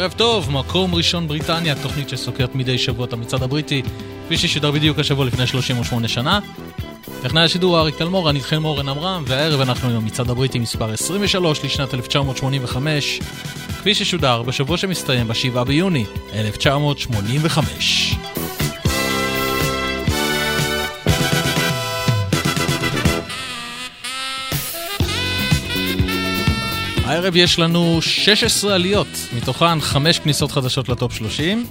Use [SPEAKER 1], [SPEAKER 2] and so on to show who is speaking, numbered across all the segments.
[SPEAKER 1] ערב טוב, מקום ראשון בריטניה, תוכנית שסוקרת מדי שבוע את המצעד הבריטי, כפי ששודר בדיוק השבוע לפני 38 שנה. טכנאי השידור אריק תלמור, אני איתכם אורן עמרם, והערב אנחנו עם המצעד הבריטי מספר 23 לשנת 1985, כפי ששודר בשבוע שמסתיים ב-7 ביוני 1985. הערב יש לנו 16 עליות, מתוכן 5 כניסות חדשות לטופ 30,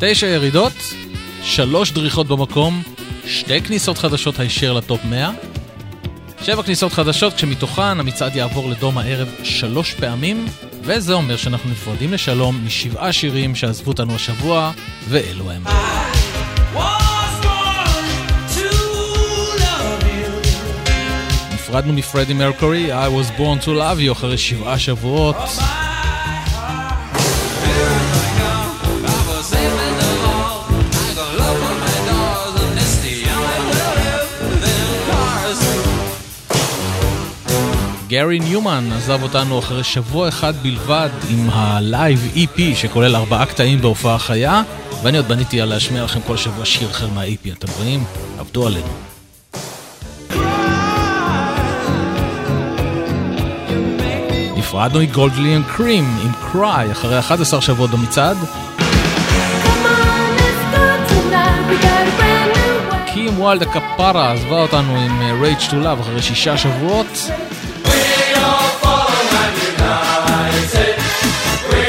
[SPEAKER 1] 9 ירידות, 3 דריכות במקום, 2 כניסות חדשות הישר לטופ 100, 7 כניסות חדשות כשמתוכן המצעד יעבור לדום הערב 3 פעמים, וזה אומר שאנחנו נפרדים לשלום משבעה שירים שעזבו אותנו השבוע, ואלו הם. נפרדנו מפרדי מרקורי, I was born to love you אחרי שבעה שבועות. גארי ניומן עזב אותנו אחרי שבוע אחד בלבד עם ה live EP שכולל ארבעה קטעים בהופעה חיה ואני עוד בניתי על להשמיע לכם כל שבוע שיר אחר מה-EP, אתם רואים? עבדו עלינו. נפרדנו מ Godley and Creme עם Cry אחרי 11 שבועות במצעד. קים ויילד הכפרה עזבה אותנו עם Rage to Love אחרי שישה שבועות.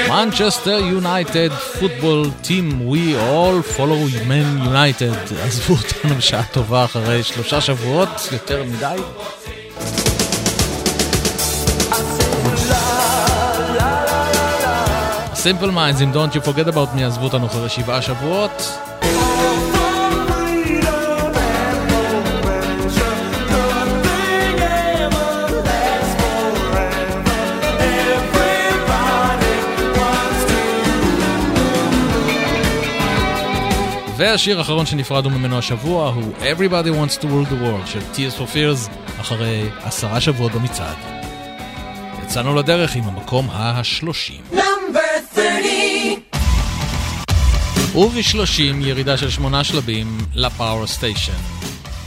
[SPEAKER 1] מנצ'סטר יונייטד Football Team We All Follow Man United עזבו אותנו בשעה טובה אחרי שלושה שבועות יותר מדי Simple Minds עם Don't You Forget About Me עזבו אותנו אחרי שבעה שבועות והשיר האחרון שנפרדנו ממנו השבוע הוא Everybody Wants to Rule the World של Tears for Fears אחרי עשרה שבועות במצעד. יצאנו לדרך עם המקום השלושים. ובשלושים ירידה של שמונה שלבים לפאור סטיישן.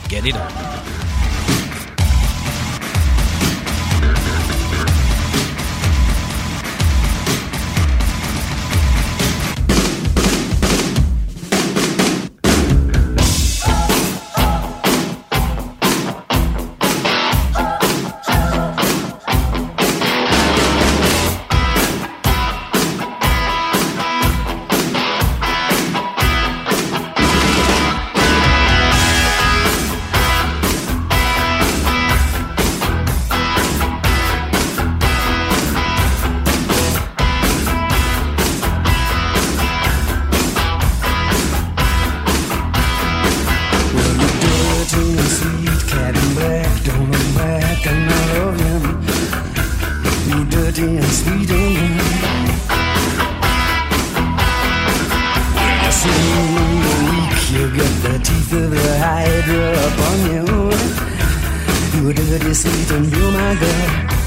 [SPEAKER 1] Get it and
[SPEAKER 2] sweeter. in the weak,
[SPEAKER 3] you
[SPEAKER 2] got the teeth of the hydra upon you. You dirty, sweet, and you, my girl.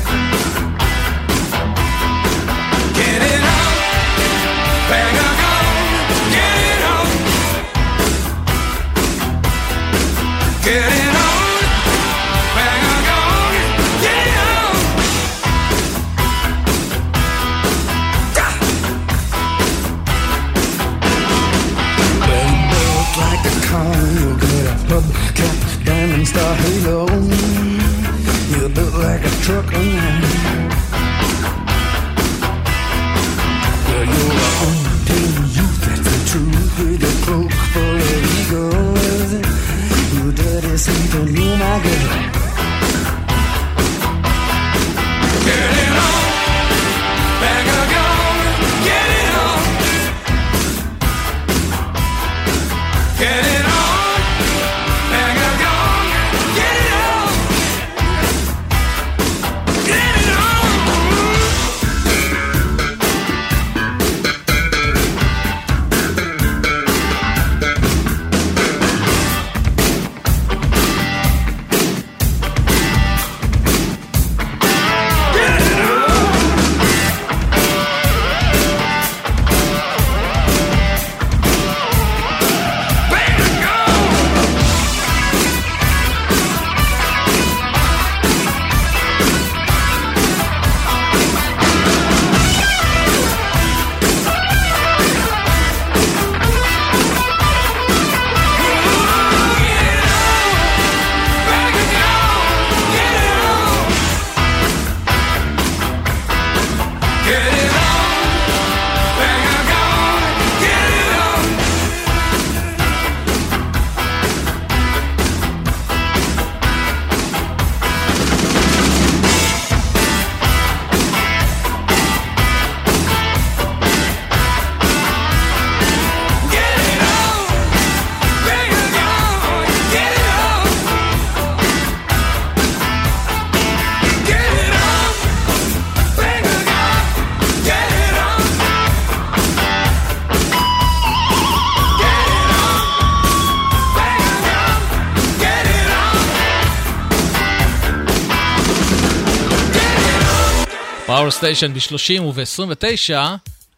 [SPEAKER 3] סטיישן ב-30 וב-29,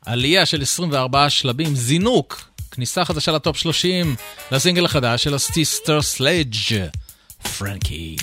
[SPEAKER 3] עלייה של 24 שלבים, זינוק, כניסה חדשה לטופ 30, לסינגל החדש של ה Sister Sledge, Frankie.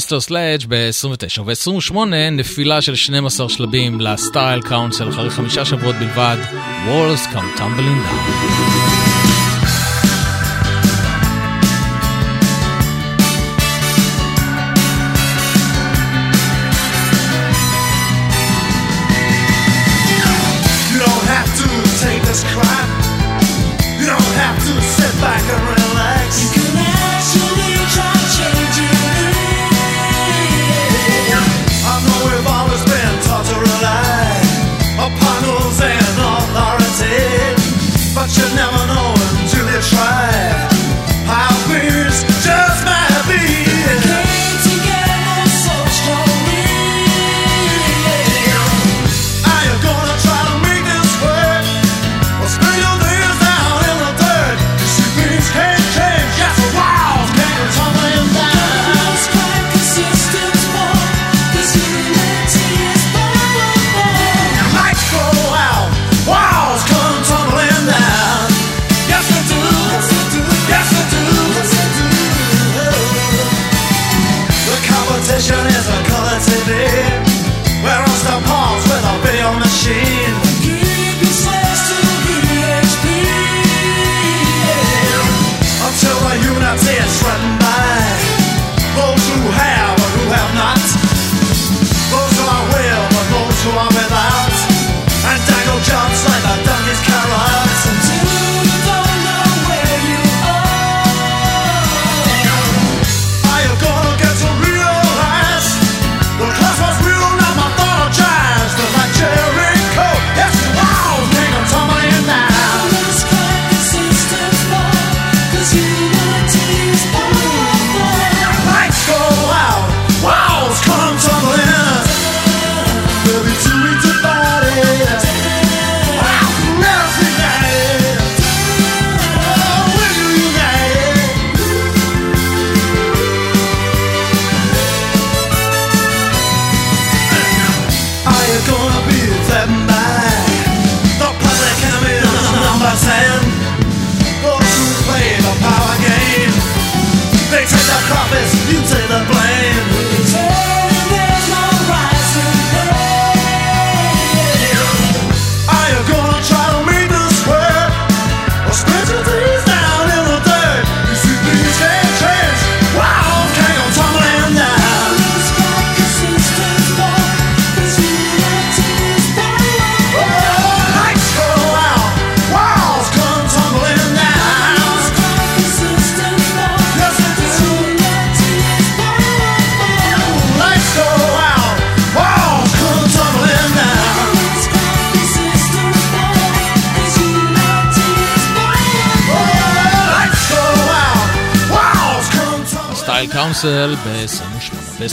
[SPEAKER 3] Sister Sledge ב-29 וב-28 נפילה של 12 שלבים ל Style Council אחרי חמישה שבועות בלבד, Walls Come Tumbling Down.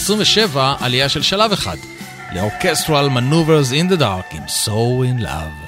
[SPEAKER 4] ב-28. ב-27 עלייה של שלב אחד ל-Orchestral Maneuvers in the Dark עם So in Love.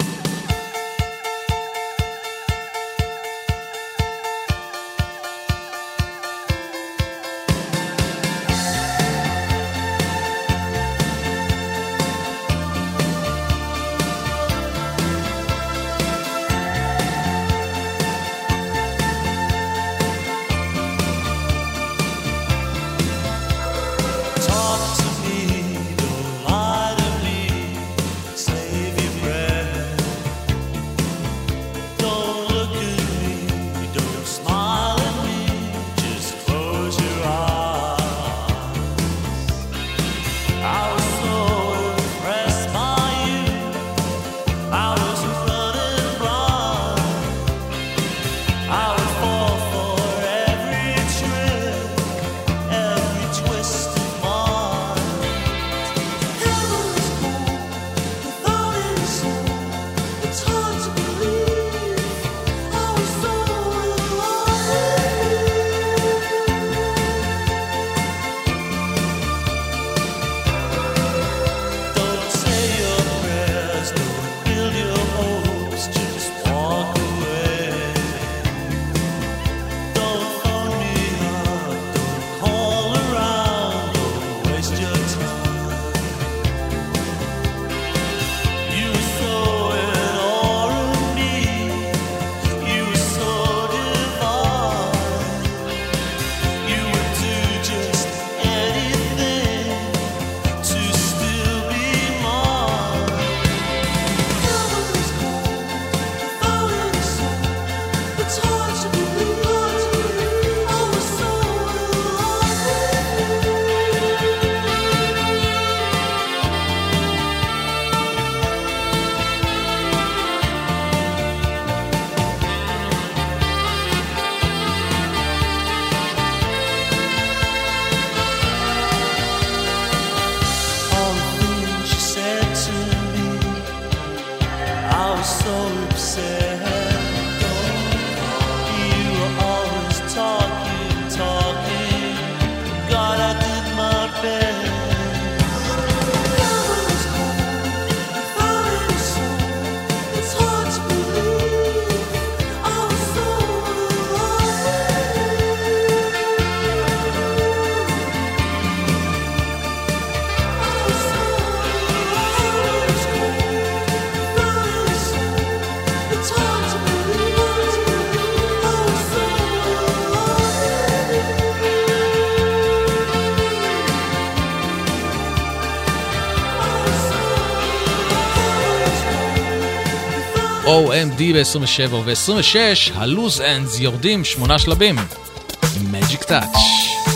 [SPEAKER 4] OMD ב-27 וב-26 הלוז אנדס יורדים שמונה שלבים. Magic Touch.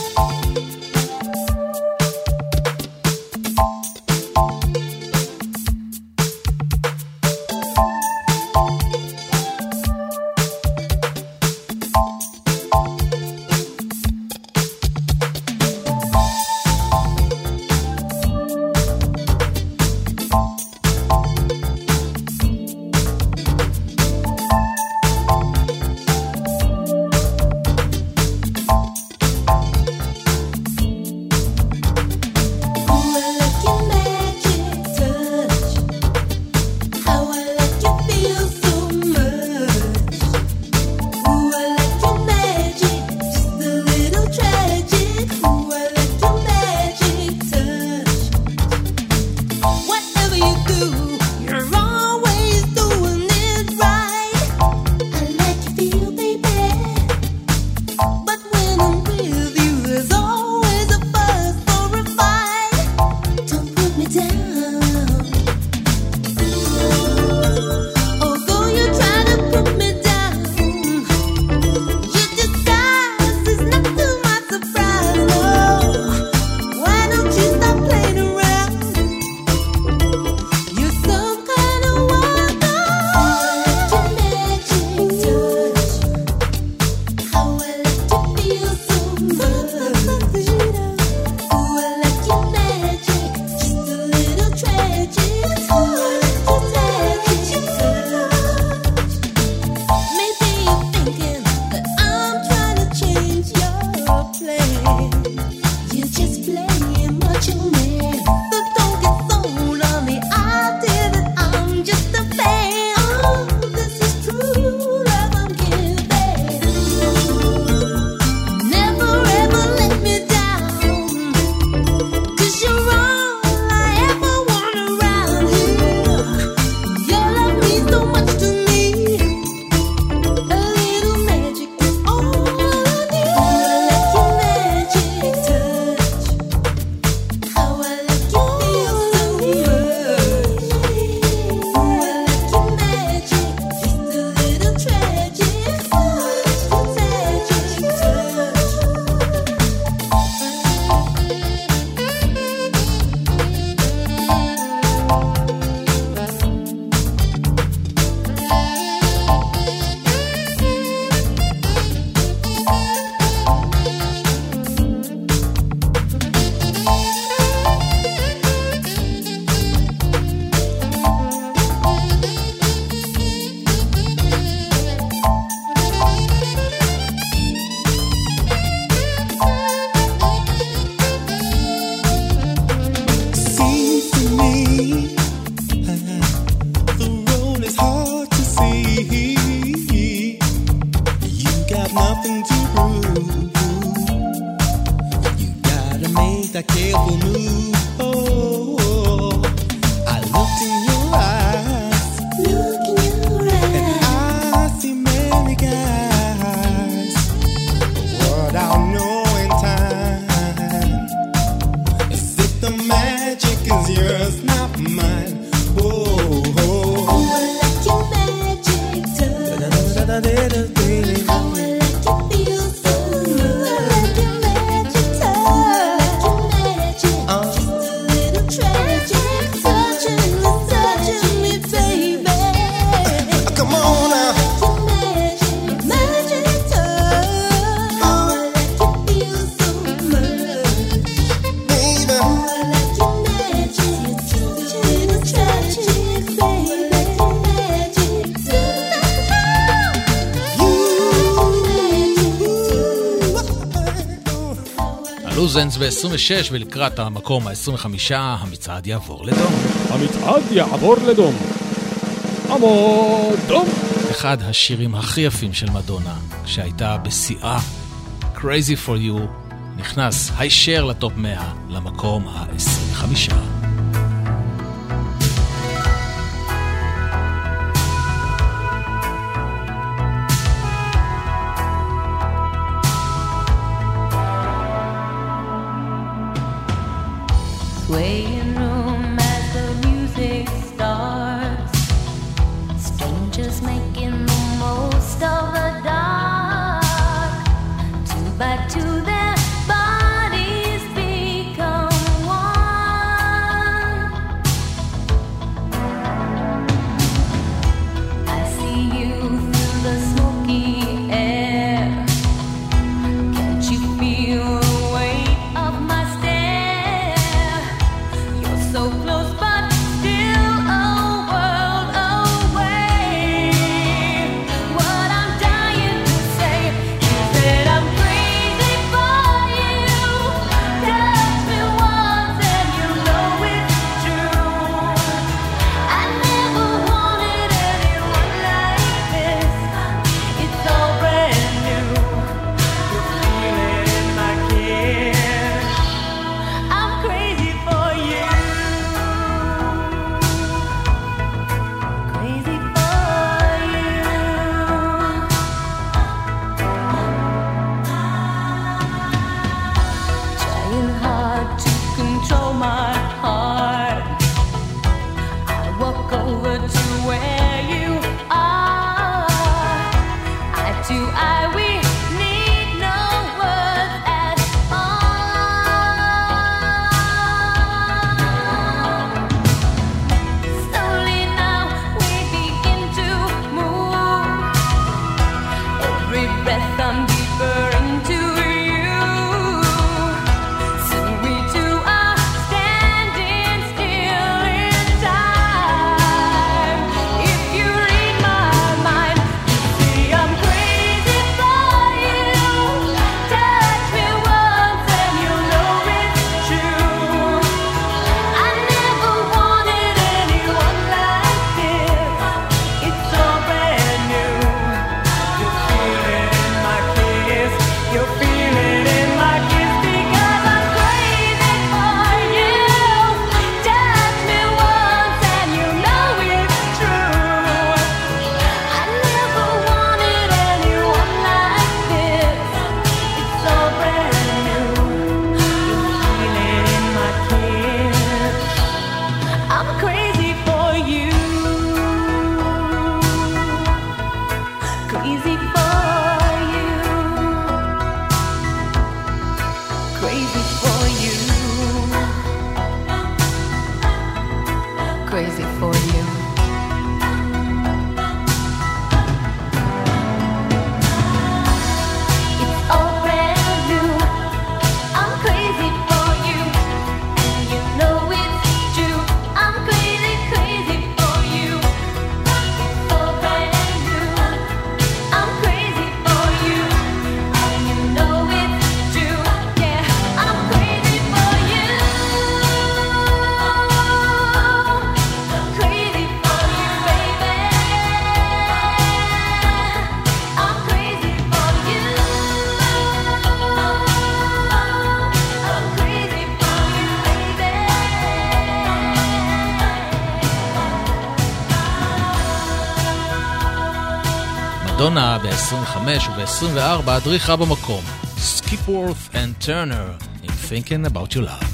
[SPEAKER 3] Thousands ב-26 ולקראת המקום ה-25 המצעד יעבור לדום.
[SPEAKER 5] המצעד יעבור לדום. עמוד דום.
[SPEAKER 3] אחד השירים הכי יפים של מדונה, שהייתה בשיאה, Crazy for You, נכנס הישר לטופ 100 למקום ה-25. מדונה ב-25 וב-24 דריכה במקום. סקיפוורת' and טרנר in Thinking About Your Love.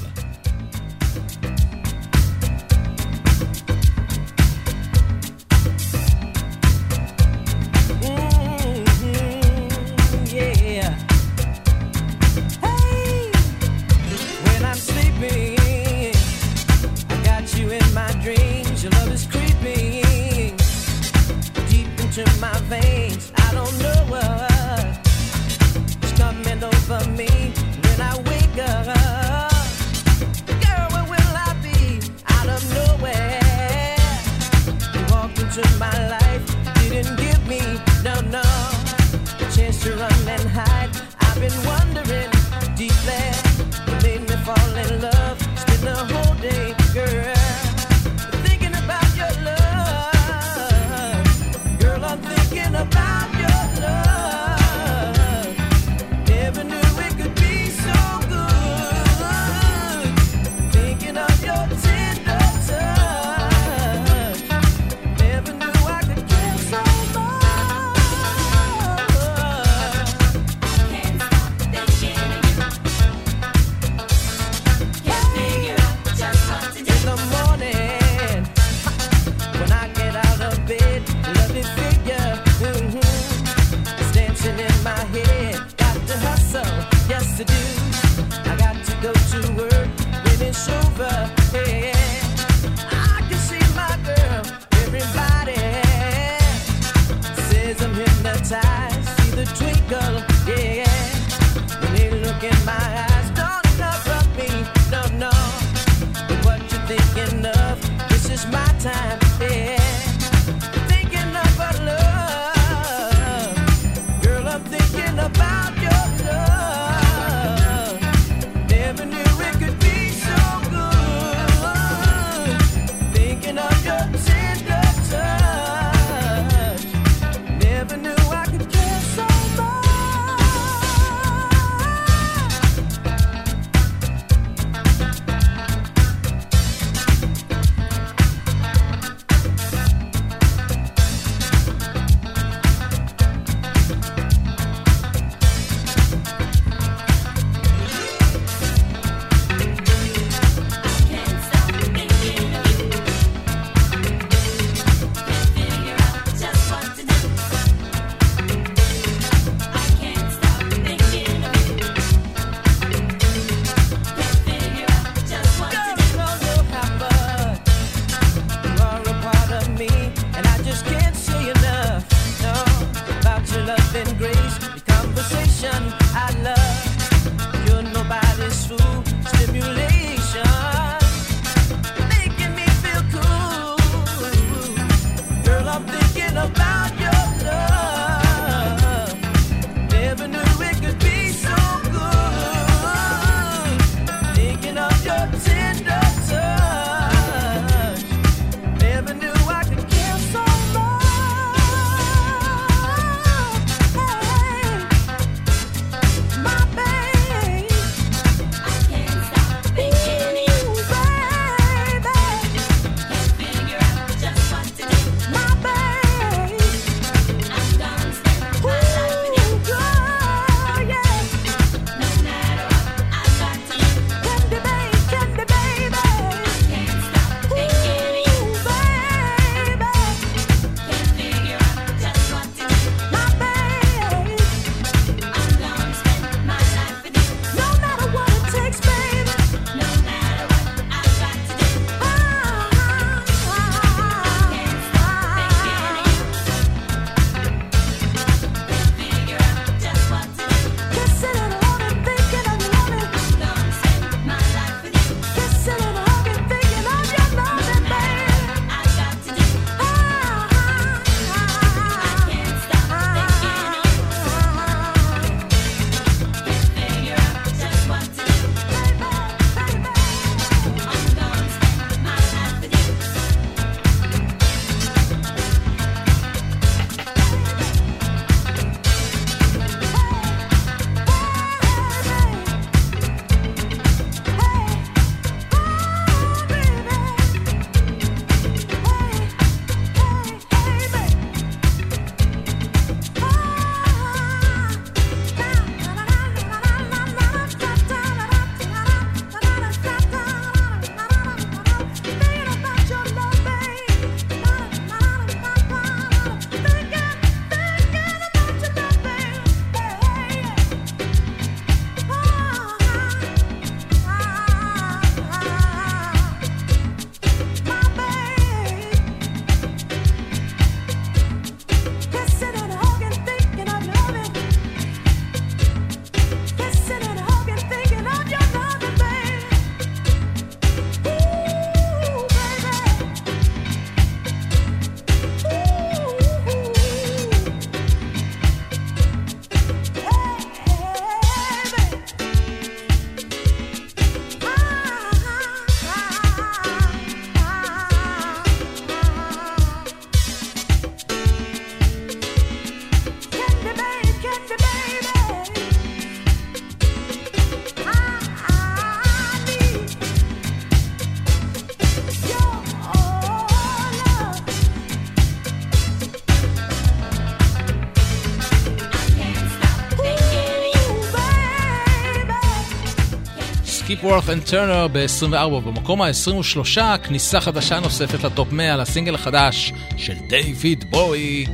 [SPEAKER 6] Skipworth and
[SPEAKER 7] Turner ב-24 במקום ה-23 כניסה חדשה נוספת לטופ 100 לסינגל החדש של דייוויד בואי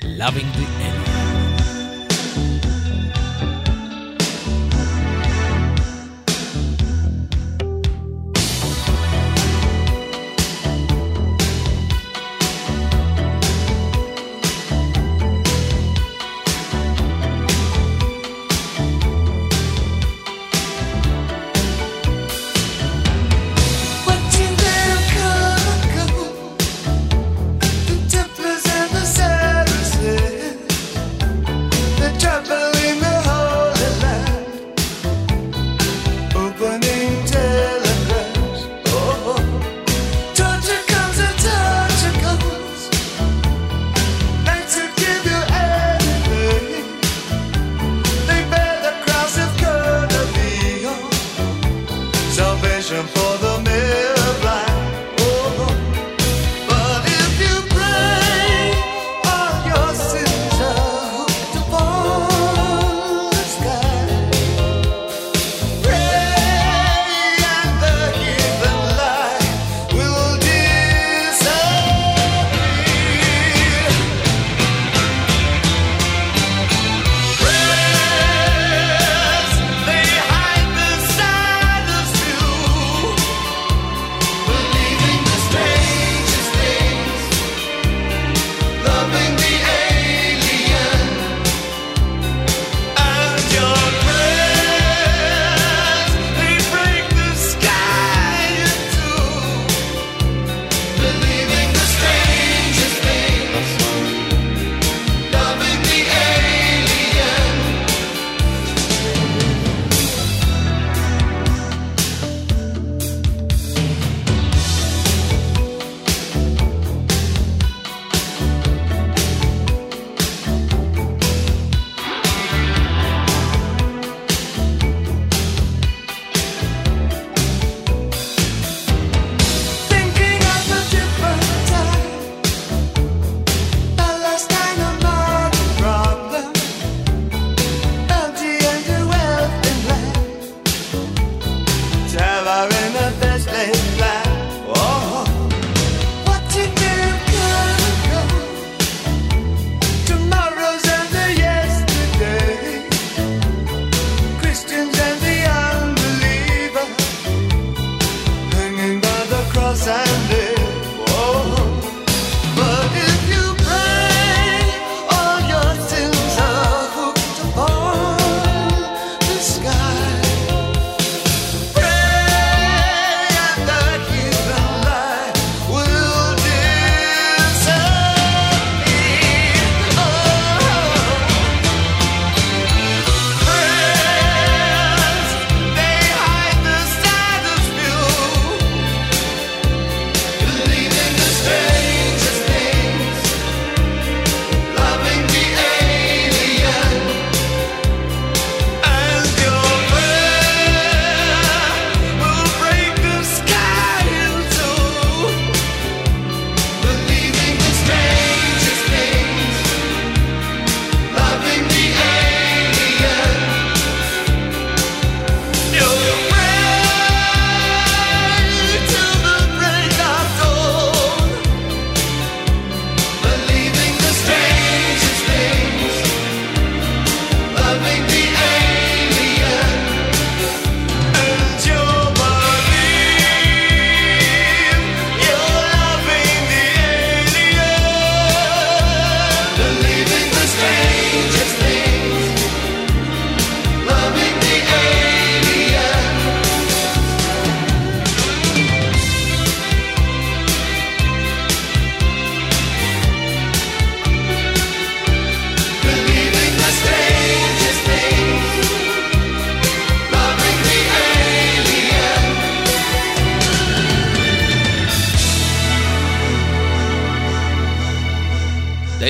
[SPEAKER 7] Loving the Alien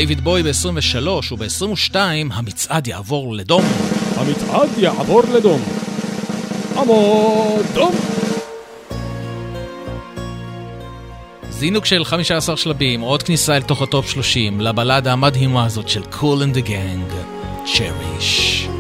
[SPEAKER 7] דייוויד בואי ב-23 וב-22 המצעד יעבור לדום.
[SPEAKER 5] המצעד יעבור לדום. עמוד דום!
[SPEAKER 7] זינוק של 15 שלבים, עוד כניסה אל תוך הטופ 30, לבלדה המדהימה הזאת של Kool and the Gang, Cherish,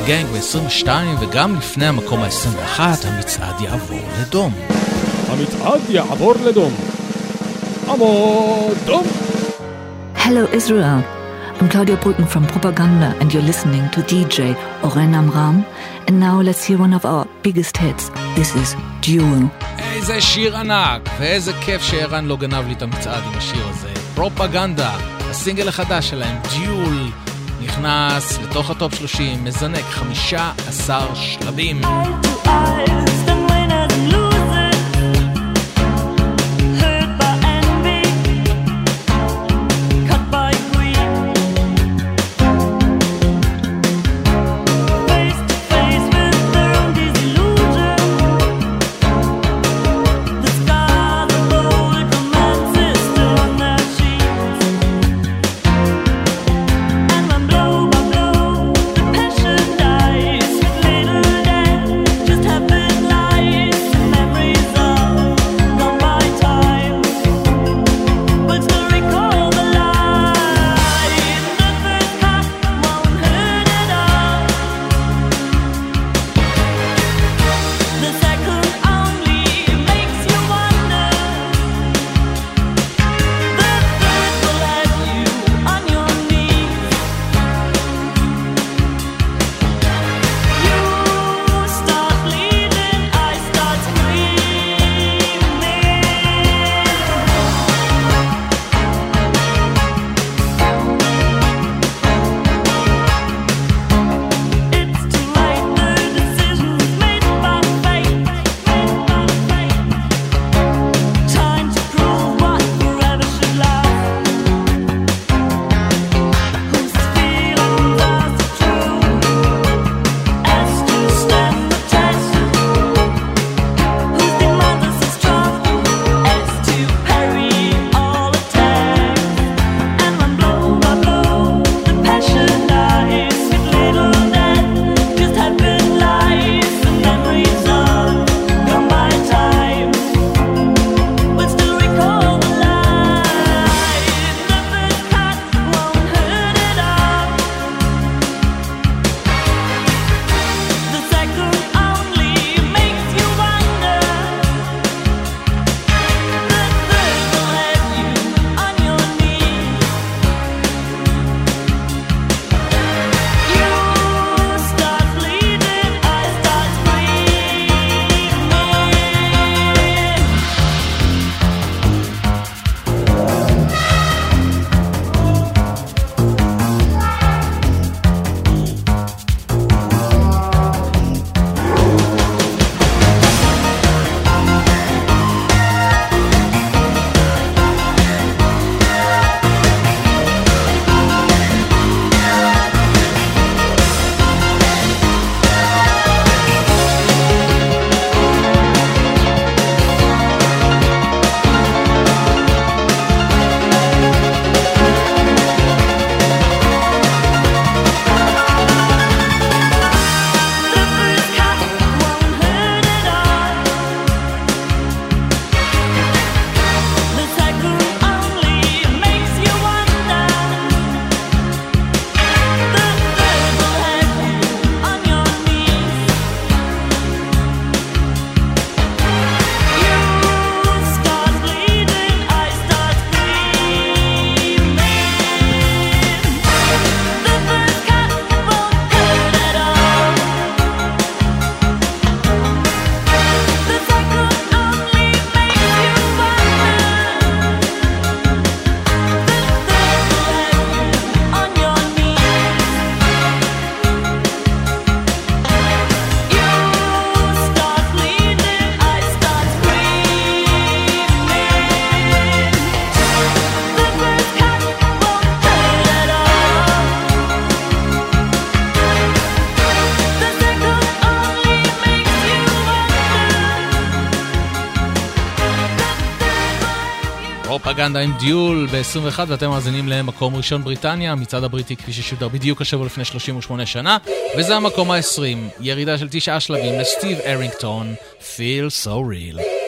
[SPEAKER 1] the Gang ב-22 וגם לפני המקום ה-21 המצעד יעבור לדום.
[SPEAKER 5] המצעד יעבור לדום. המועדון.
[SPEAKER 8] Hello, Israel. I'm Claudia Brücken from Propaganda, and you're listening to DJ Oren Amram. And now let's hear one of our biggest hits. This is Duel.
[SPEAKER 9] איזה שיר ענק, ואיזה כיף שערן לא גנב לי את המצעד עם השיר הזה. פרופגנדה, הסינגל החדש שלהם, דיול, נכנס לתוך הטופ 30, מזנק 15 שלבים. פרופגנדה עם דיול ב-21 ואתם מאזינים למקום ראשון בריטניה, המצעד הבריטי כפי ששודר בדיוק השבוע לפני 38 שנה, וזה המקום ה-20, ירידה של תשעה שלבים לסטיב ארינגטון, Feel So Real.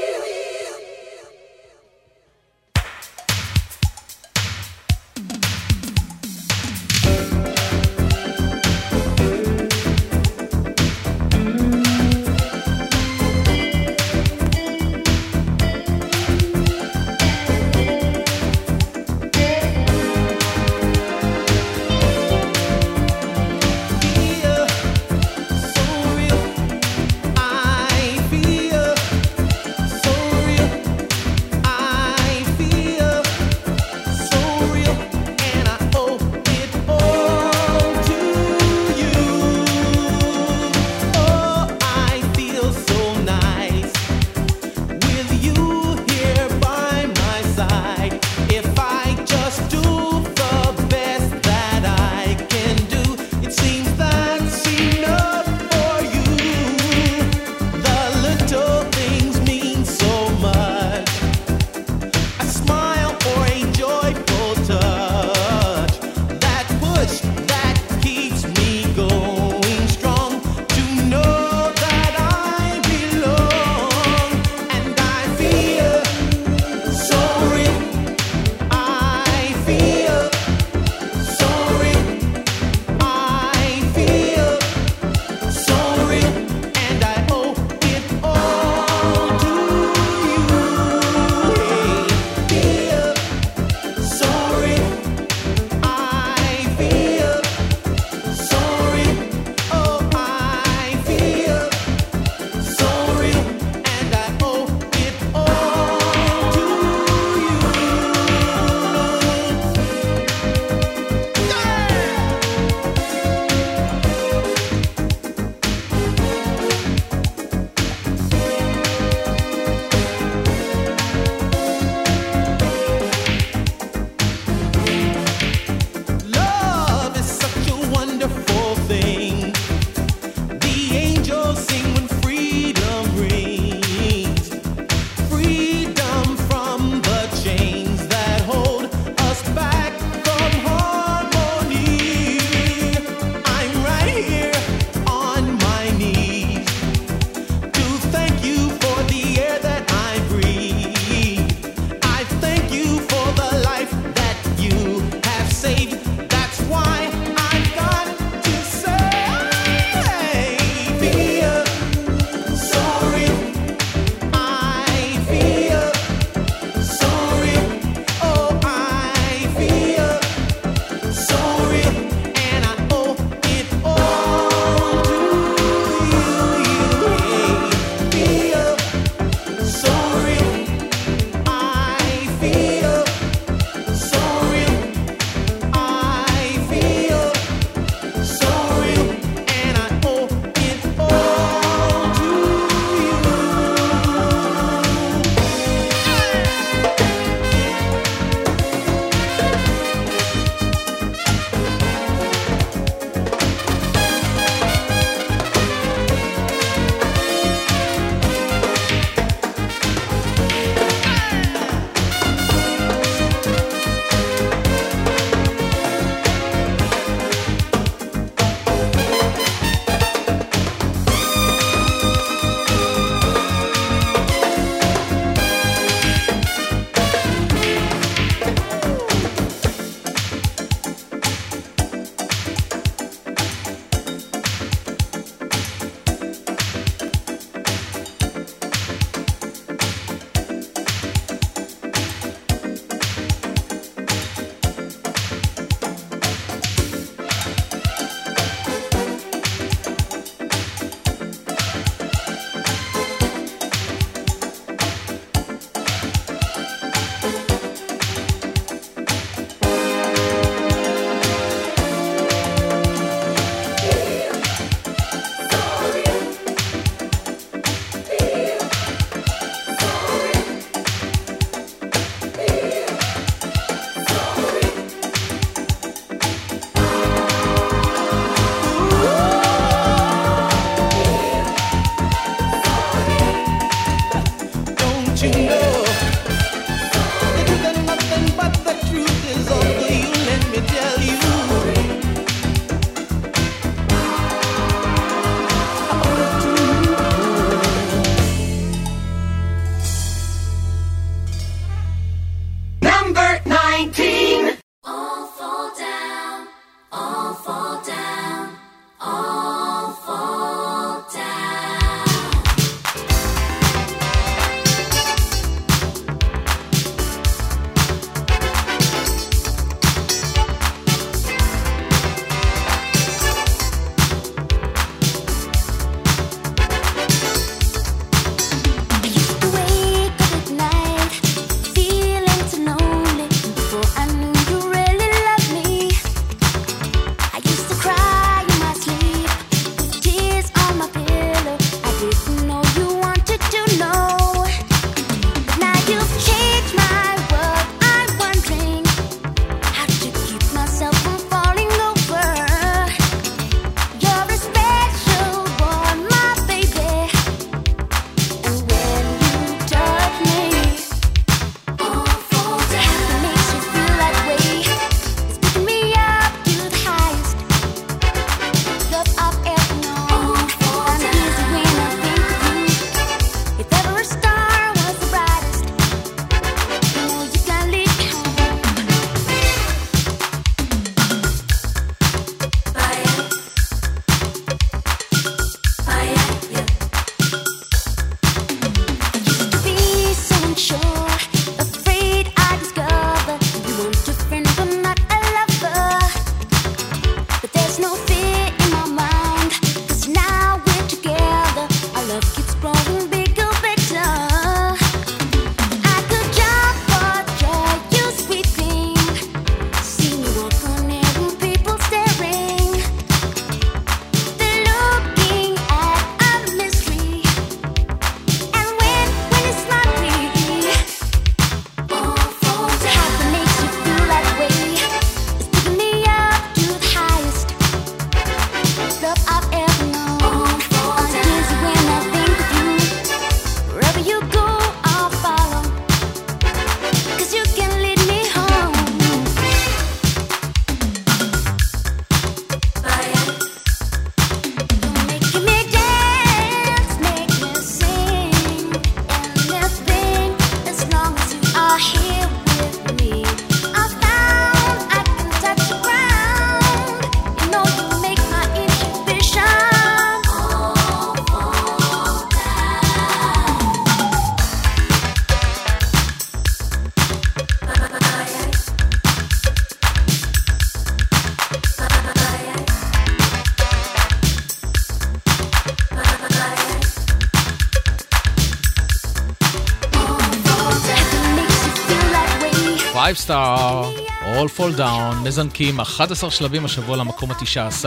[SPEAKER 1] Star, All fall down, מזנקים 11 שלבים השבוע למקום ה-19,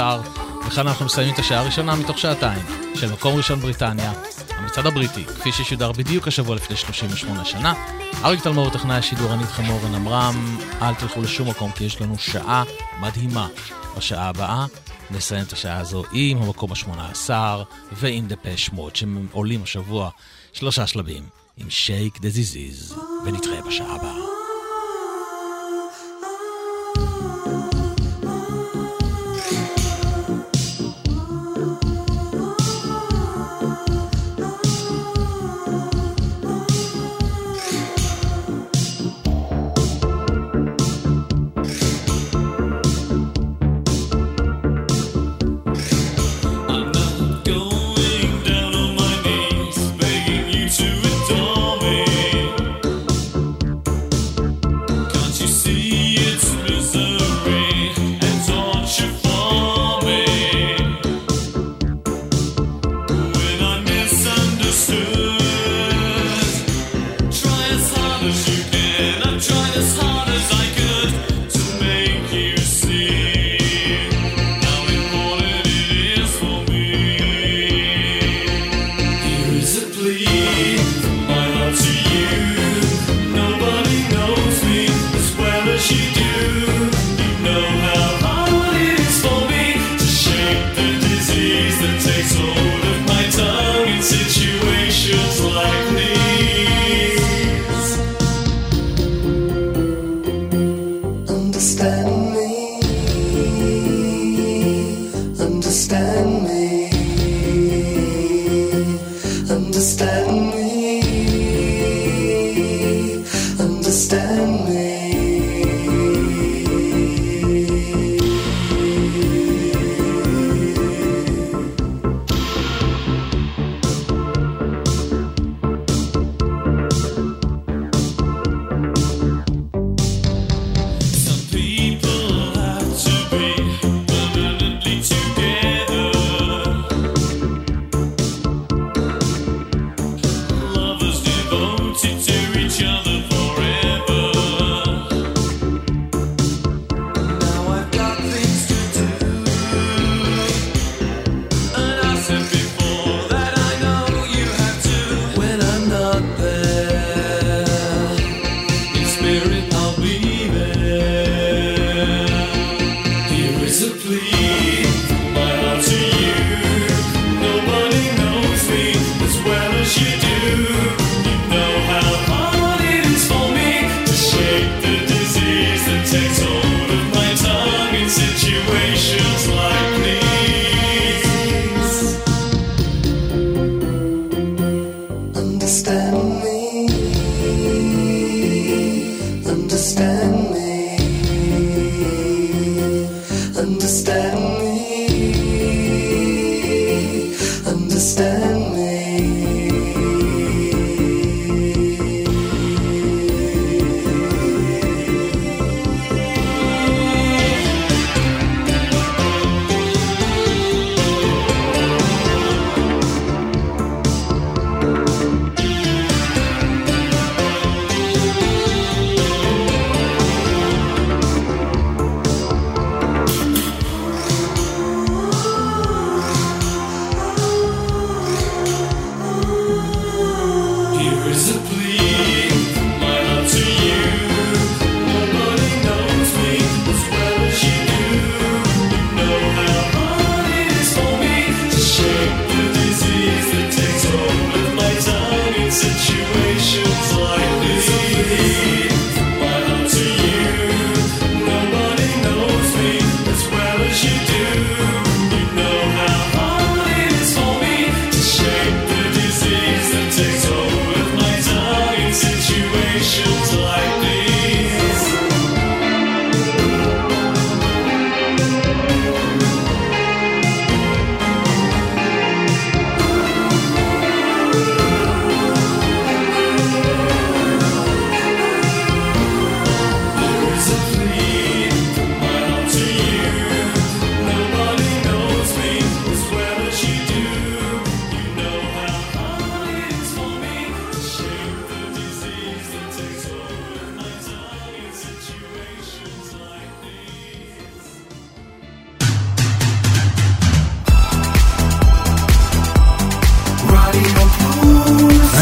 [SPEAKER 1] וכאן אנחנו מסיימים את השעה הראשונה מתוך שעתיים של מקום ראשון בריטניה, המצעד הבריטי, כפי ששודר בדיוק השבוע לפני 38 שנה. אריק תלמור, טכנאי השידור, אני איתכם אורן עמרם, אל תלכו לשום מקום כי יש לנו שעה מדהימה בשעה הבאה. נסיים את השעה הזו עם המקום ה-18 ועם דפש מוד שעולים השבוע שלושה שלבים עם שייק דזיזיז ונתראה בשעה הבאה.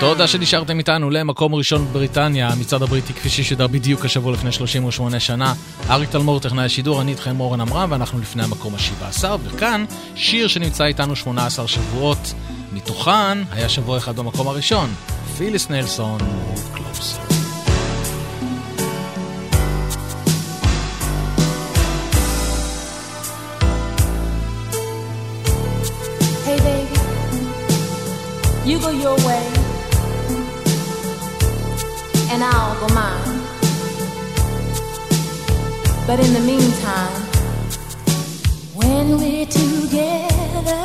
[SPEAKER 1] תודה שנשארתם איתנו למקום ראשון בבריטניה, המצעד הבריטי כפי ששודר בדיוק השבוע לפני 38 שנה. אריק תלמור, טכנאי השידור, אני איתכם אורן עמרם, ואנחנו לפני המקום ה-17, וכאן שיר שנמצא איתנו 18 שבועות, מתוכן. היה שבוע אחד במקום הראשון, פיליס נלסון,
[SPEAKER 3] baby, you go your way, and I'll go mine. But in the meantime, when we're together,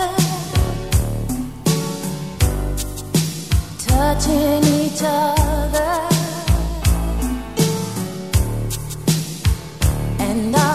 [SPEAKER 3] touching each other, and our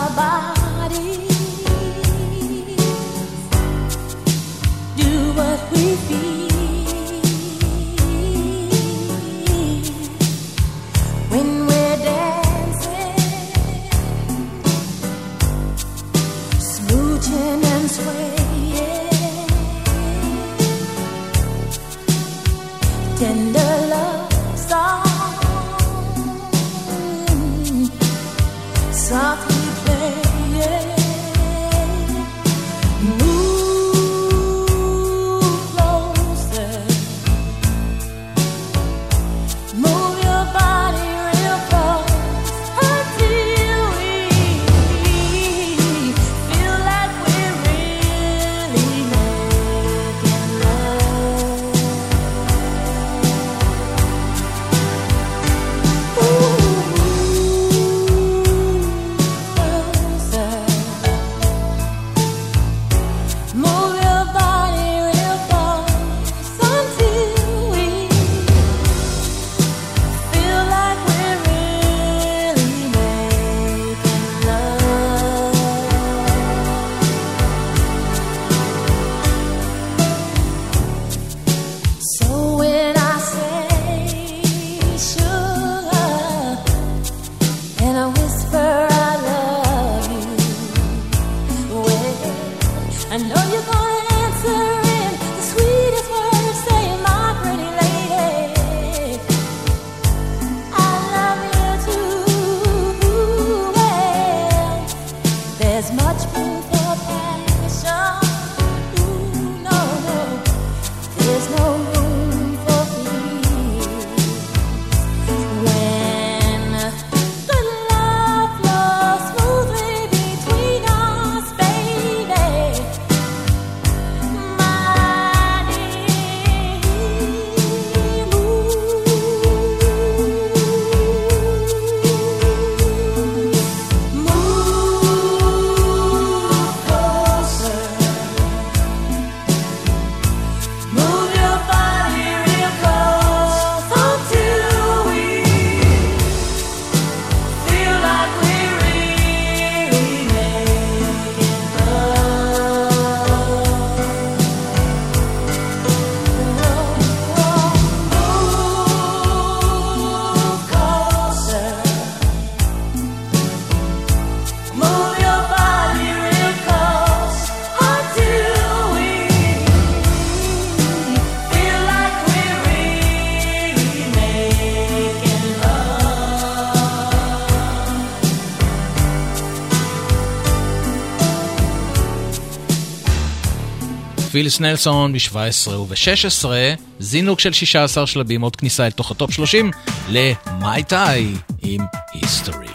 [SPEAKER 1] פיליס נלסון ב-17 וב-16, זינוק של 16 שלבים, עוד כניסה אל תוך הטופ 30 למאי טאי עם
[SPEAKER 3] History.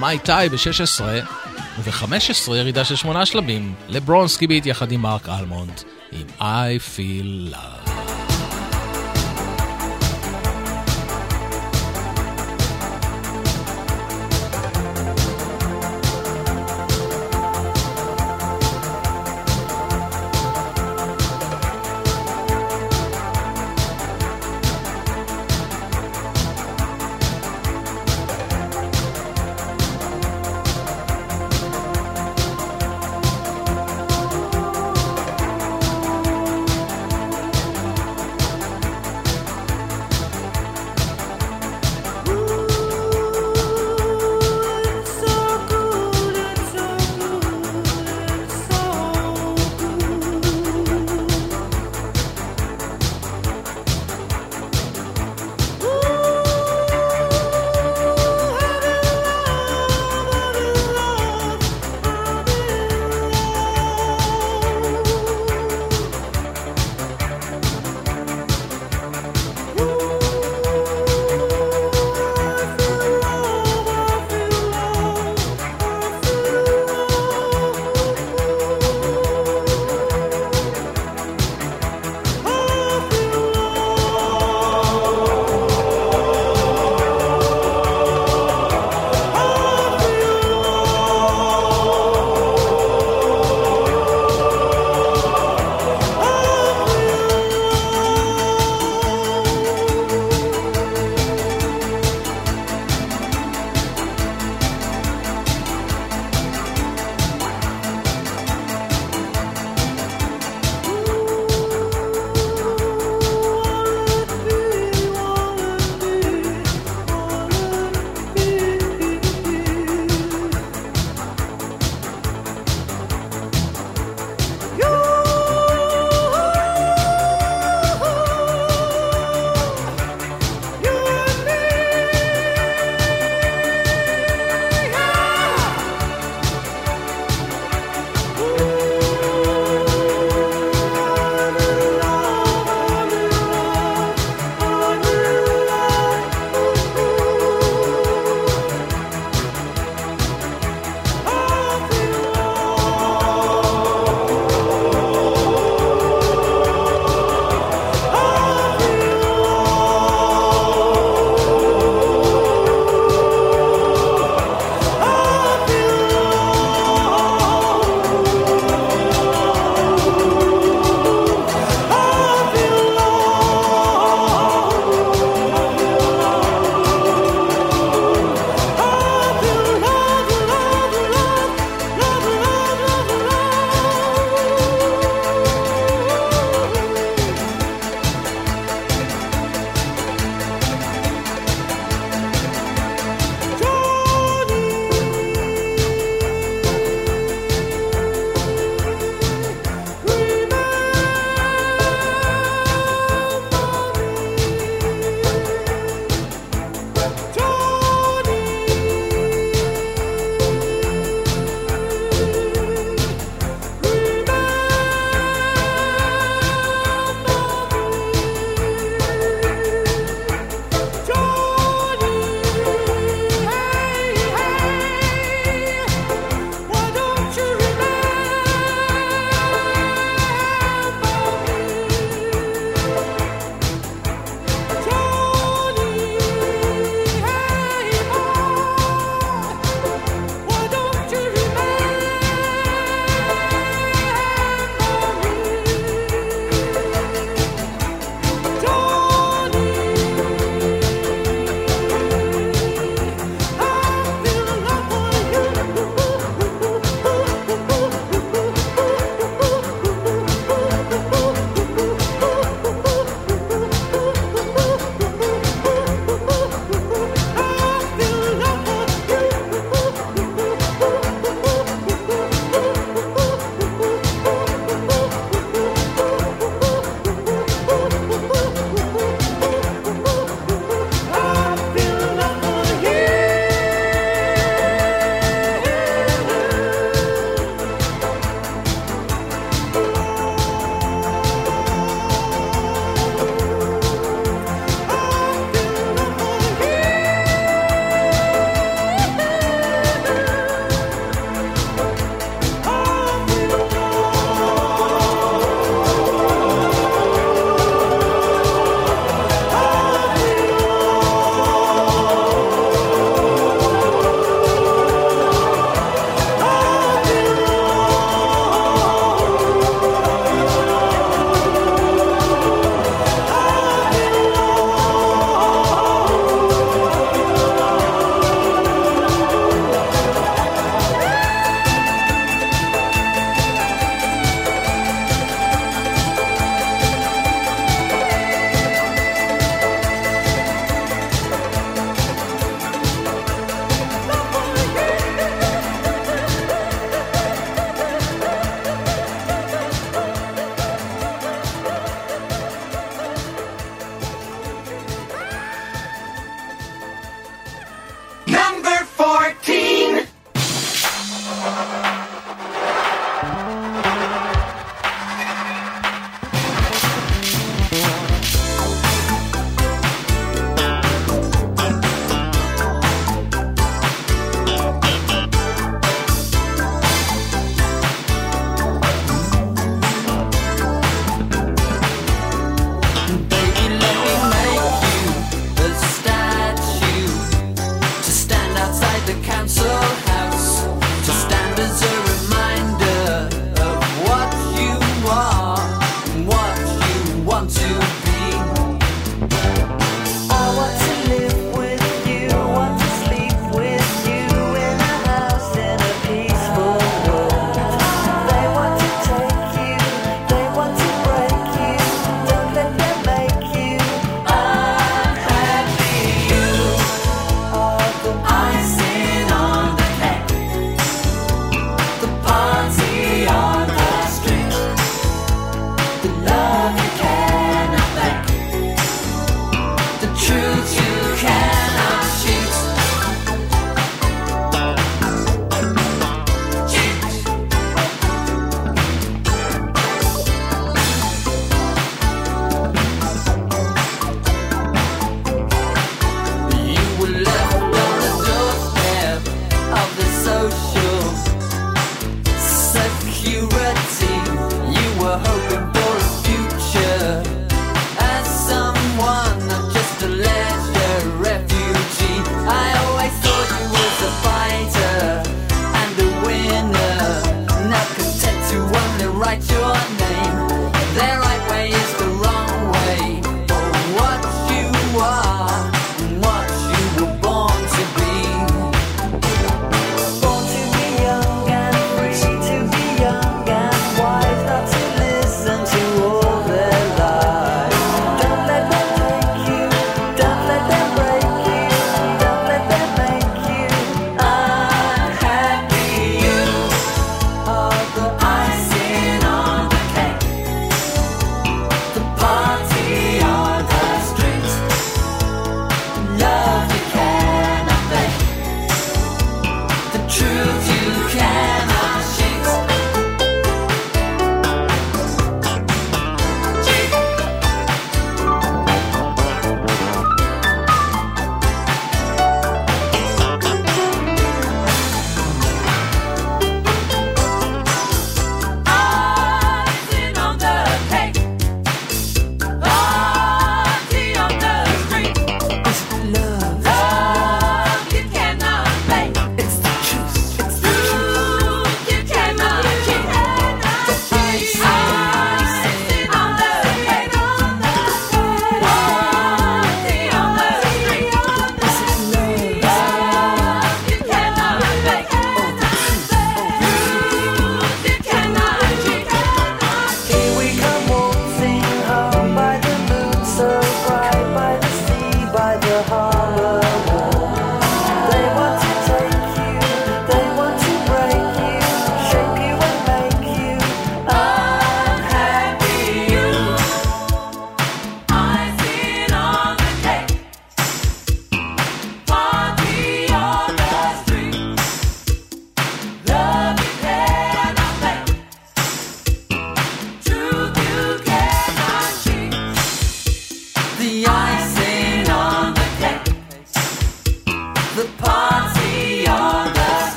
[SPEAKER 1] מי טאי ב-16, וב-15 ירידה של שמונה שלבים, לברונסקי ביט יחד עם מרק אלמונד, עם I Feel Love.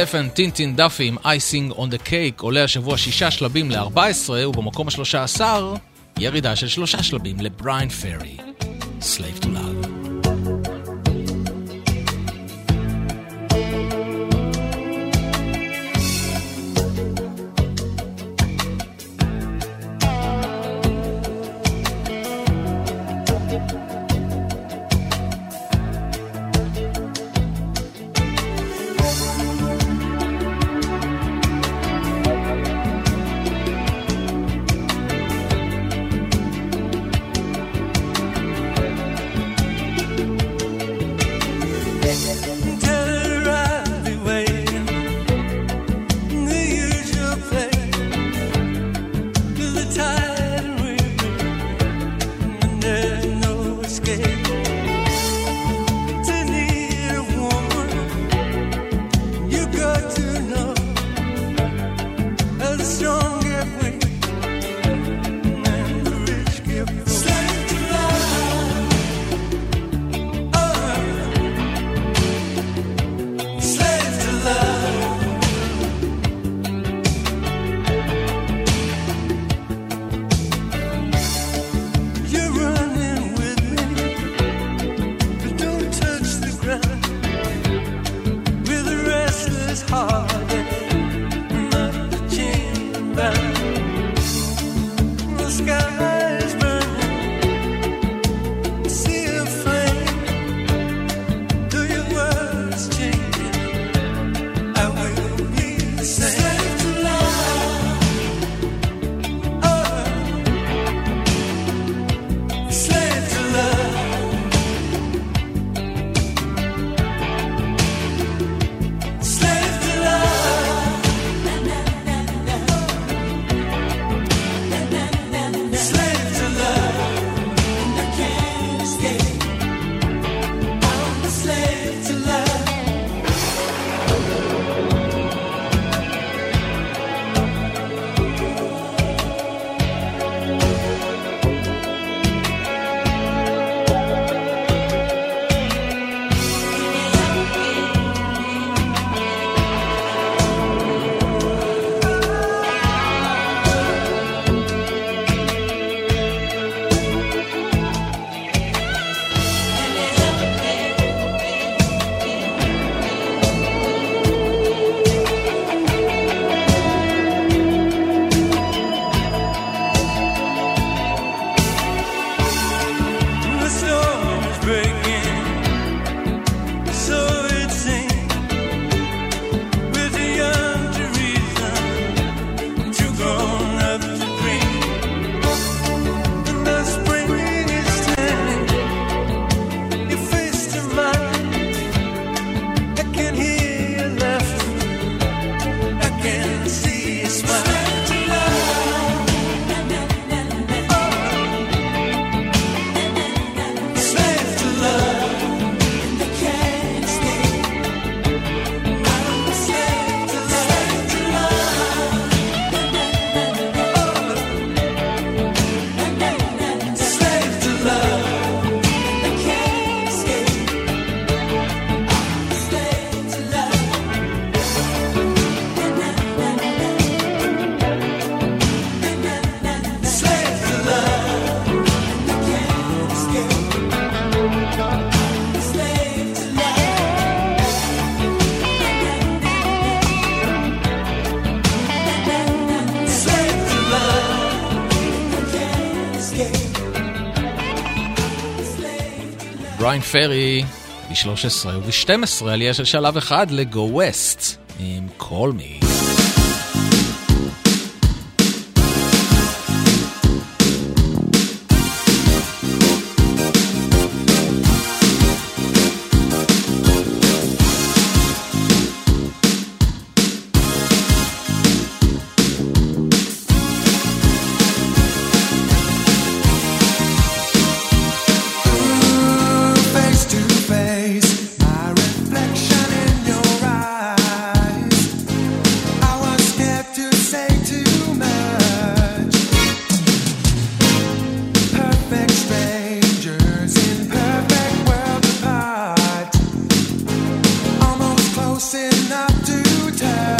[SPEAKER 1] סטפן טינטין דאפי עם אייסינג און דה קייק עולה השבוע שישה שלבים ל-14 ובמקום השלושה עשר ירידה של שלושה שלבים לבריין פרי.
[SPEAKER 7] בריין פרי ב-13 וב-12 עלייה של שלב אחד ל-Go West עם
[SPEAKER 1] Call Me. in up to
[SPEAKER 7] town.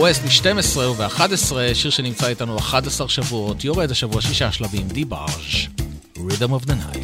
[SPEAKER 7] ווסט מ-12 וב-11, שיר שנמצא איתנו 11 שבועות, יורד השבוע שישה שלבים, דיבאז', Rhythm of the Night.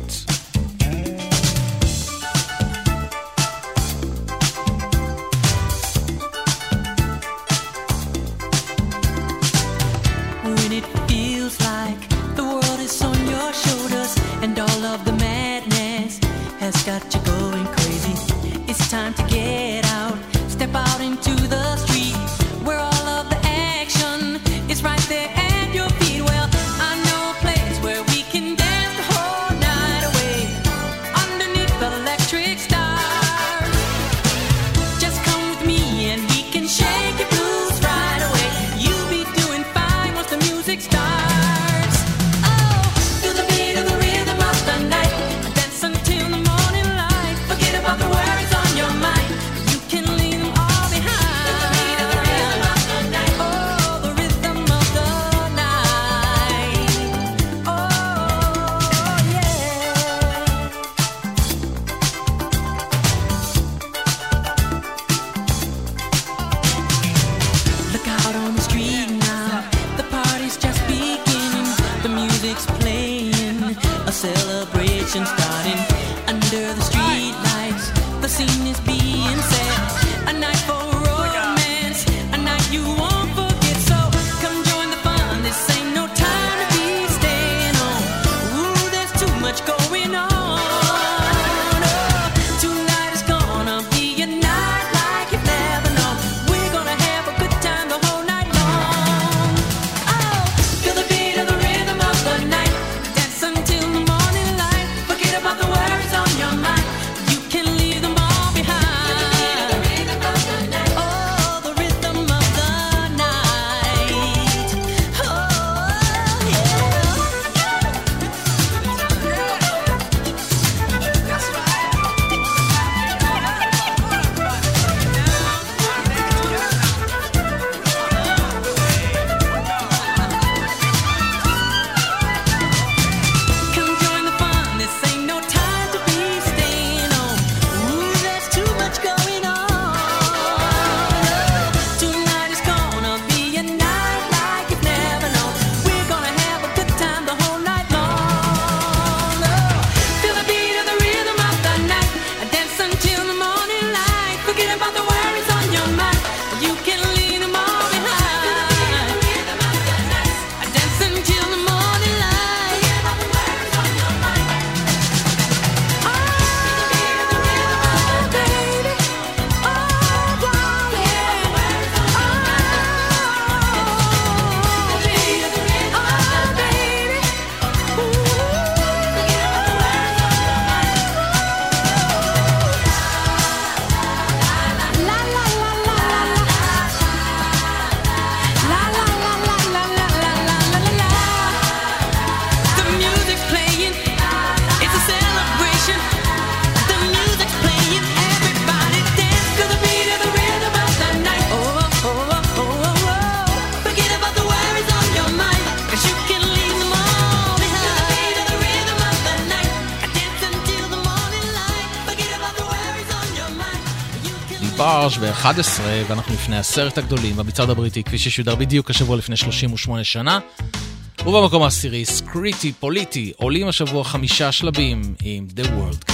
[SPEAKER 10] ב-11, ואנחנו לפני עשרת הגדולים במצעד הבריטי, כפי ששודר בדיוק השבוע לפני 38 שנה. ובמקום העשירי, סקריטי, פוליטי, עולים השבוע חמישה שלבים עם The World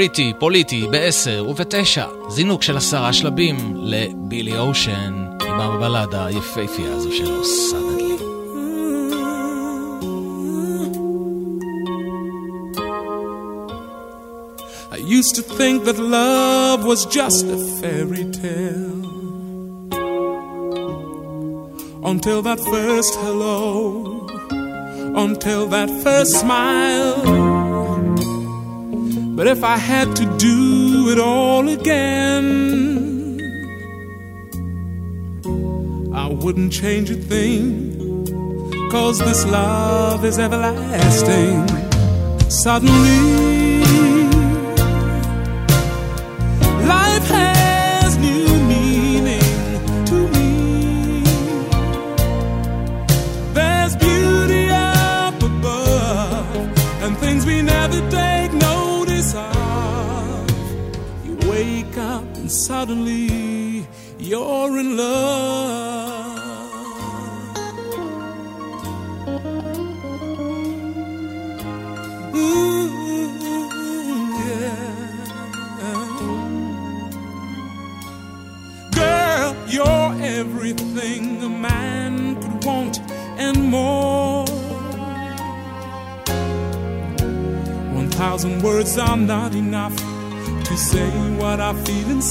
[SPEAKER 10] בריטי, פוליטי, ב-10 וב-9, זינוק של עשרה שלבים לבילי אושן, עם הבלדה היפהפייה הזו שלו,
[SPEAKER 11] סאדלי. Used to think that love was just a fairy tale Until that first hello Until that first smile But if I had to do it all again, I wouldn't change a thing. Cause this love is everlasting. Suddenly,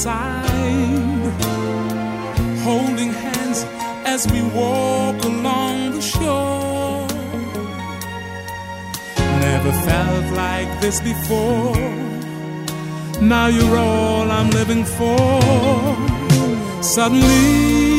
[SPEAKER 11] side, holding hands as we walk along the shore. Never felt like this before. Now you're all I'm living for. Suddenly.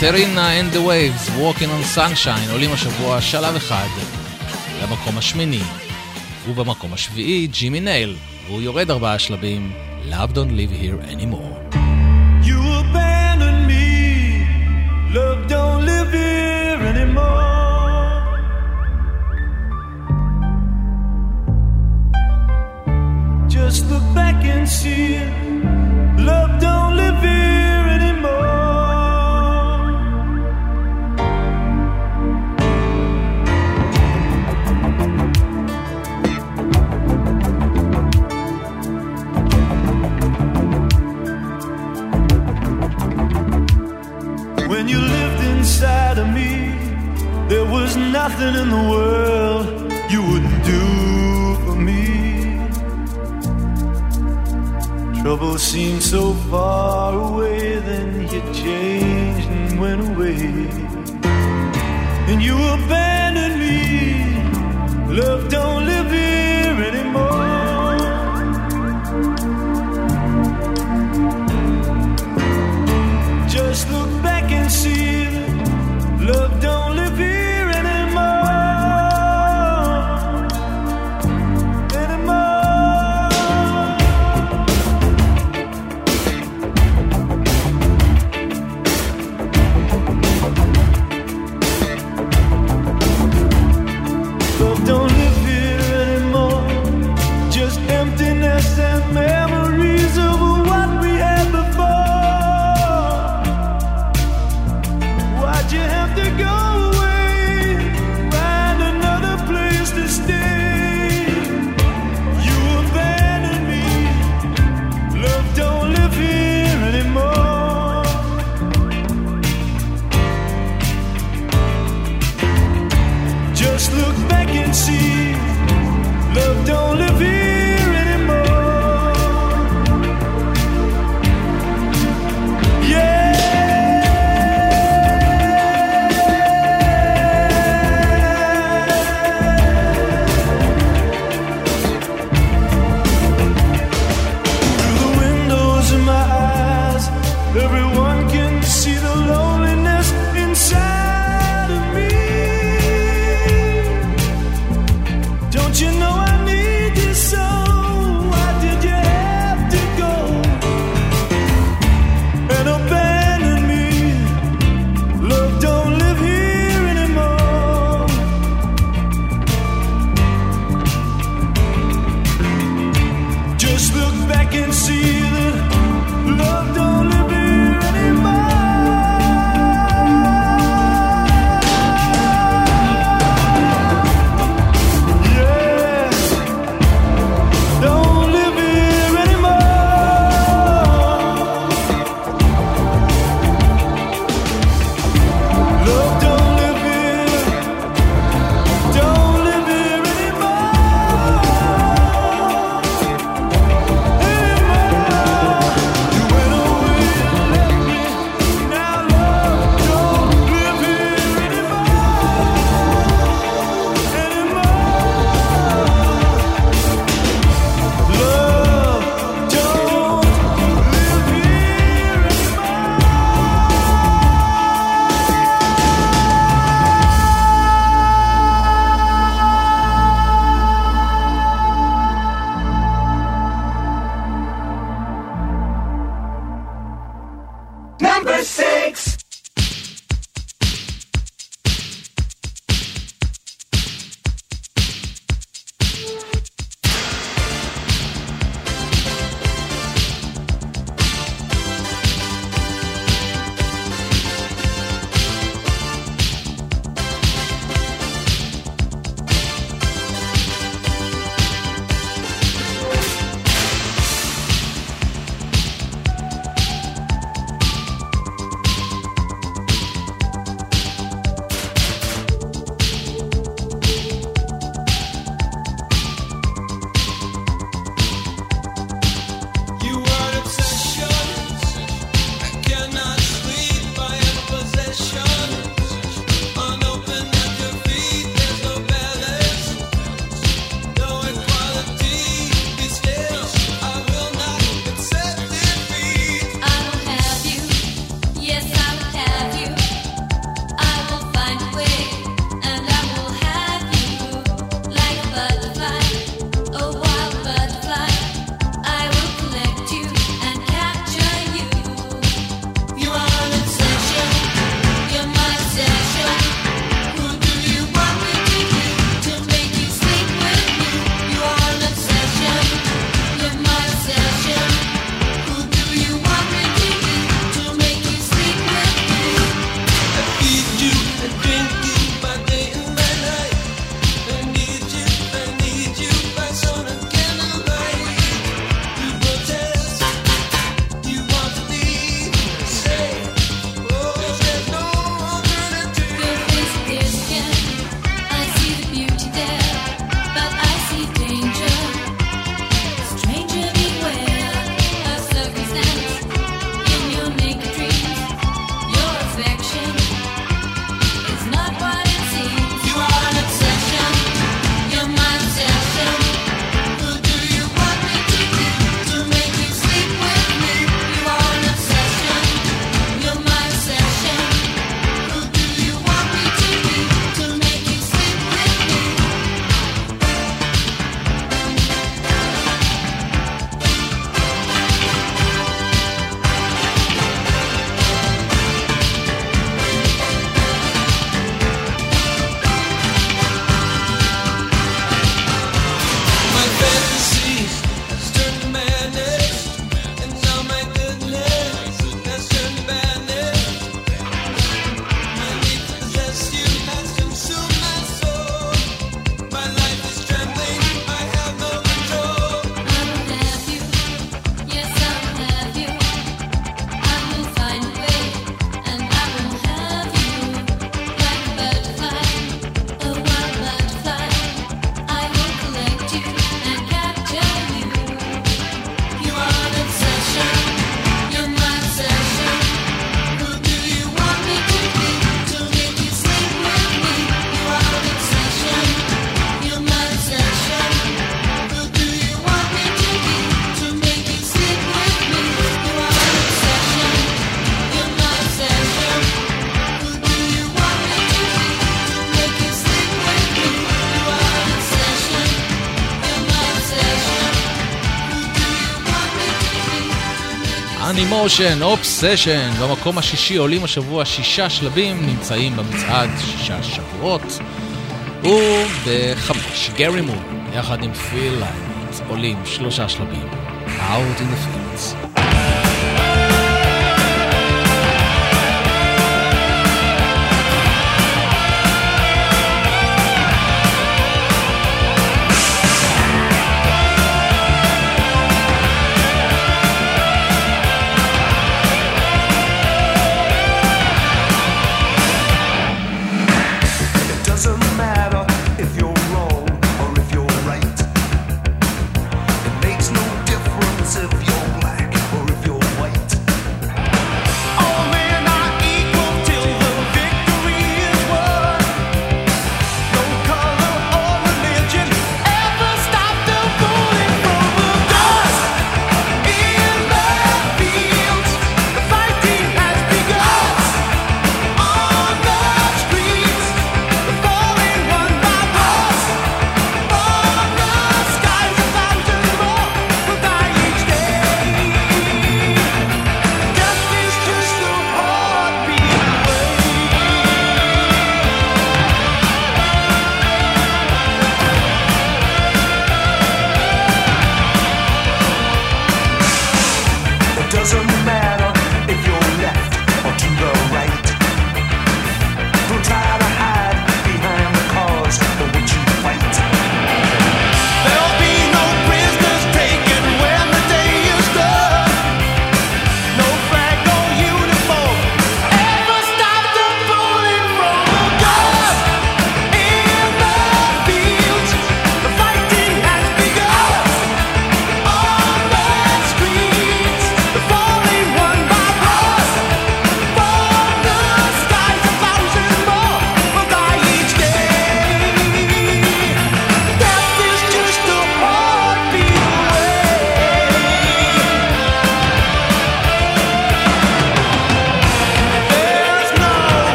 [SPEAKER 4] קטרינה and the Waves, Walking on Sunshine, עולים השבוע שלב אחד למקום השמיני. ובמקום השביעי, ג'ימי נייל, והוא יורד ארבעה שלבים, Love Don't Live Here Anymore.
[SPEAKER 1] Motion, Obsession, במקום השישי עולים השבוע שישה שלבים, נמצאים במצעד שישה שבועות. ובחמש, גרי מון, יחד עם פיל ליינט, עולים שלושה שלבים. Out in the fields.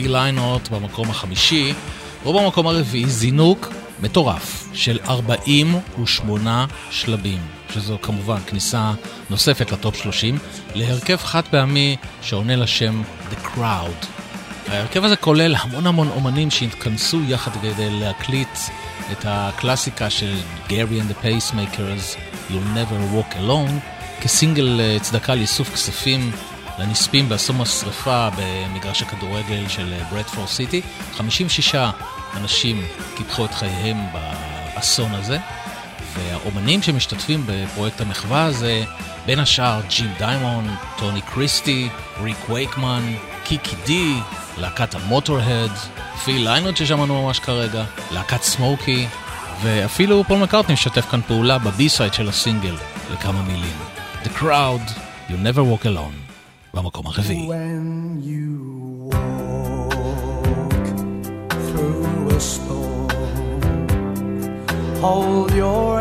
[SPEAKER 1] גרי מור, פי ליינות במקום החמישי, ובמקום הרביעי זינוק מטורף של 48 שלבים, שזו כמובן כניסה נוספת לטופ 30, להרכב חד פעמי שעונה לשם The Crowd. ההרכב הזה כולל המון המון אומנים שהתכנסו יחד כדי להקליט את הקלאסיקה של גרי and the Pacemakers, You'll Never Walk Alone, כסינגל אה, צדקה לאיסוף כספים לנספים באסון השרפה במגרש הכדורגל של ברדפורד סיטי. 56 אנשים קיפחו את חייהם באסון הזה, והאומנים שמשתתפים בפרויקט המחווה הזה, בין השאר ג'ים דיימונד, טוני קריסטי, ריק וייקמן, קיקי די, להקת המוטורהד, פיל ליינוט ששמענו ממש כרגע, להקת סמוקי, ואפילו פול מקארטני משתף כאן פעולה ב B-side של הסינגל לכמה מילים. The crowd, you never walk alone. kwam ook.
[SPEAKER 3] When you walk through a storm, hold your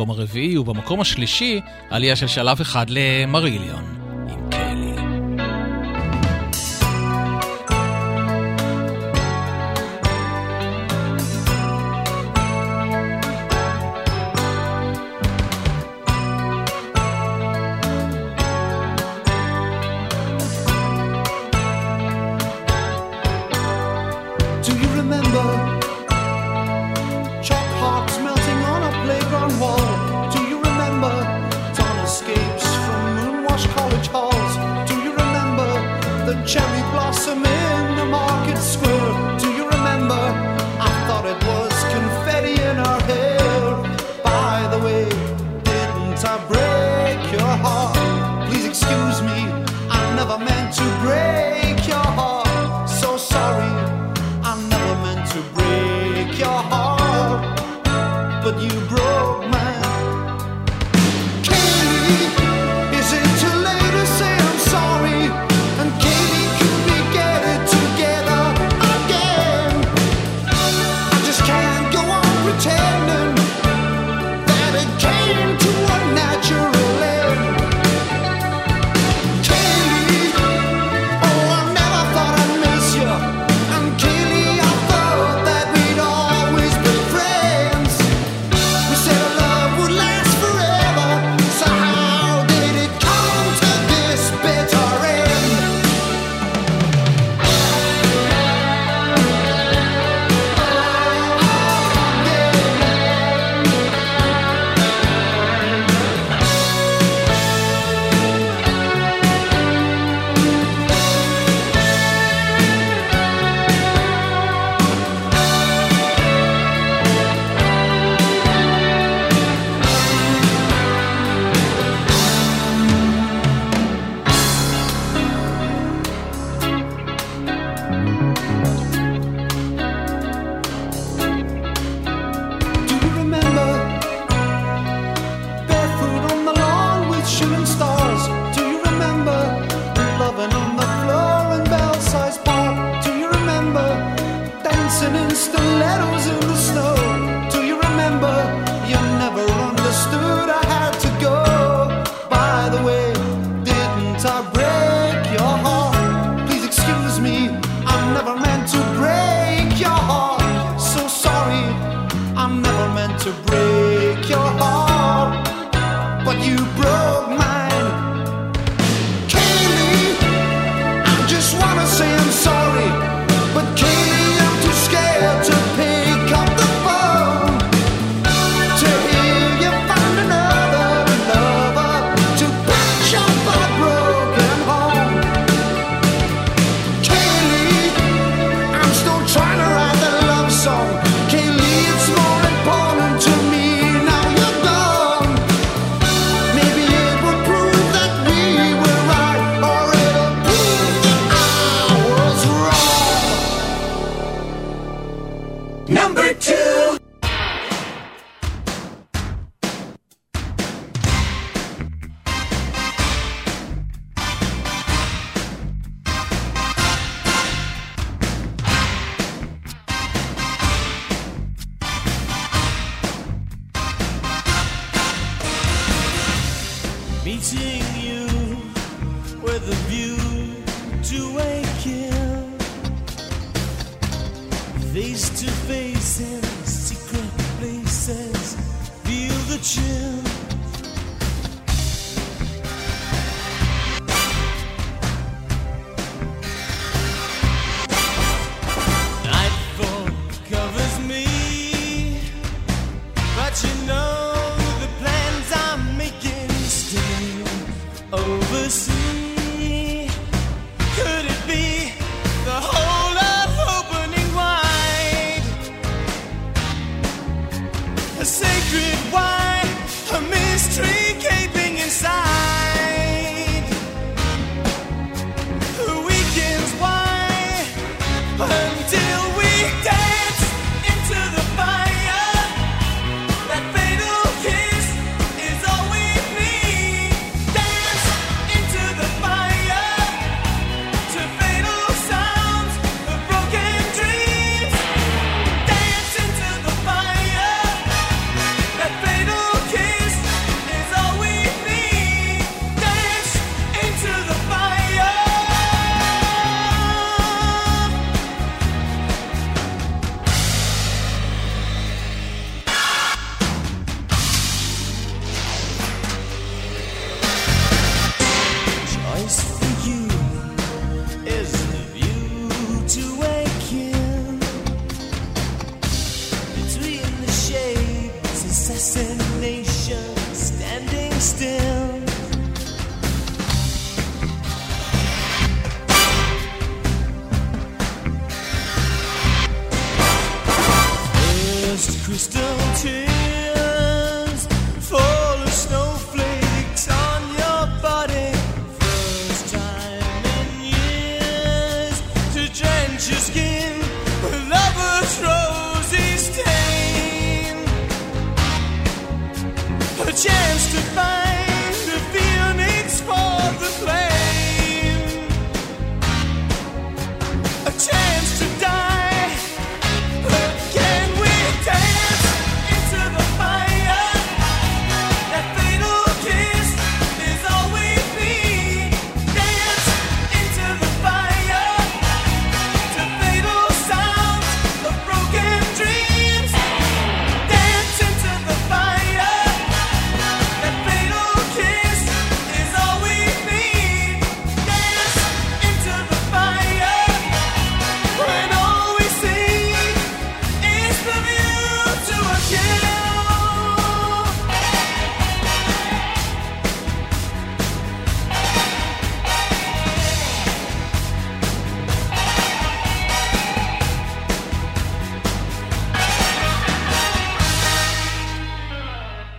[SPEAKER 7] במקום הרביעי, ובמקום השלישי עלייה של שלב אחד למריליון.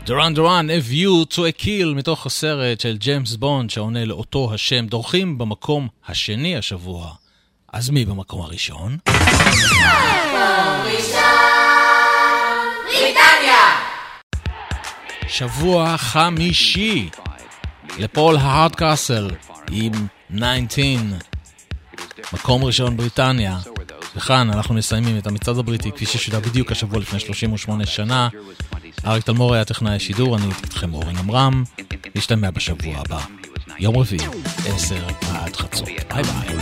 [SPEAKER 12] דוראן דוראן, A
[SPEAKER 13] View to a Kill,
[SPEAKER 1] מתוך הסרט של ג'יימס בונד שעונה לאותו השם, דורכים במקום השני השבוע. אז מי במקום הראשון? מקום ראשון, בריטניה! שבוע חמישי לפול הארדקאסל עם 19. מקום ראשון בריטניה, וכאן אנחנו מסיימים את המצעד הבריטי כפי ששודר בדיוק השבוע לפני 38 שנה. אריק תלמור היה טכנאי השידור, אני הייתי איתכם אורן עמרם, נשתמע בשבוע הבא. יום רביעי, 10 עד חצות. ביי ביי.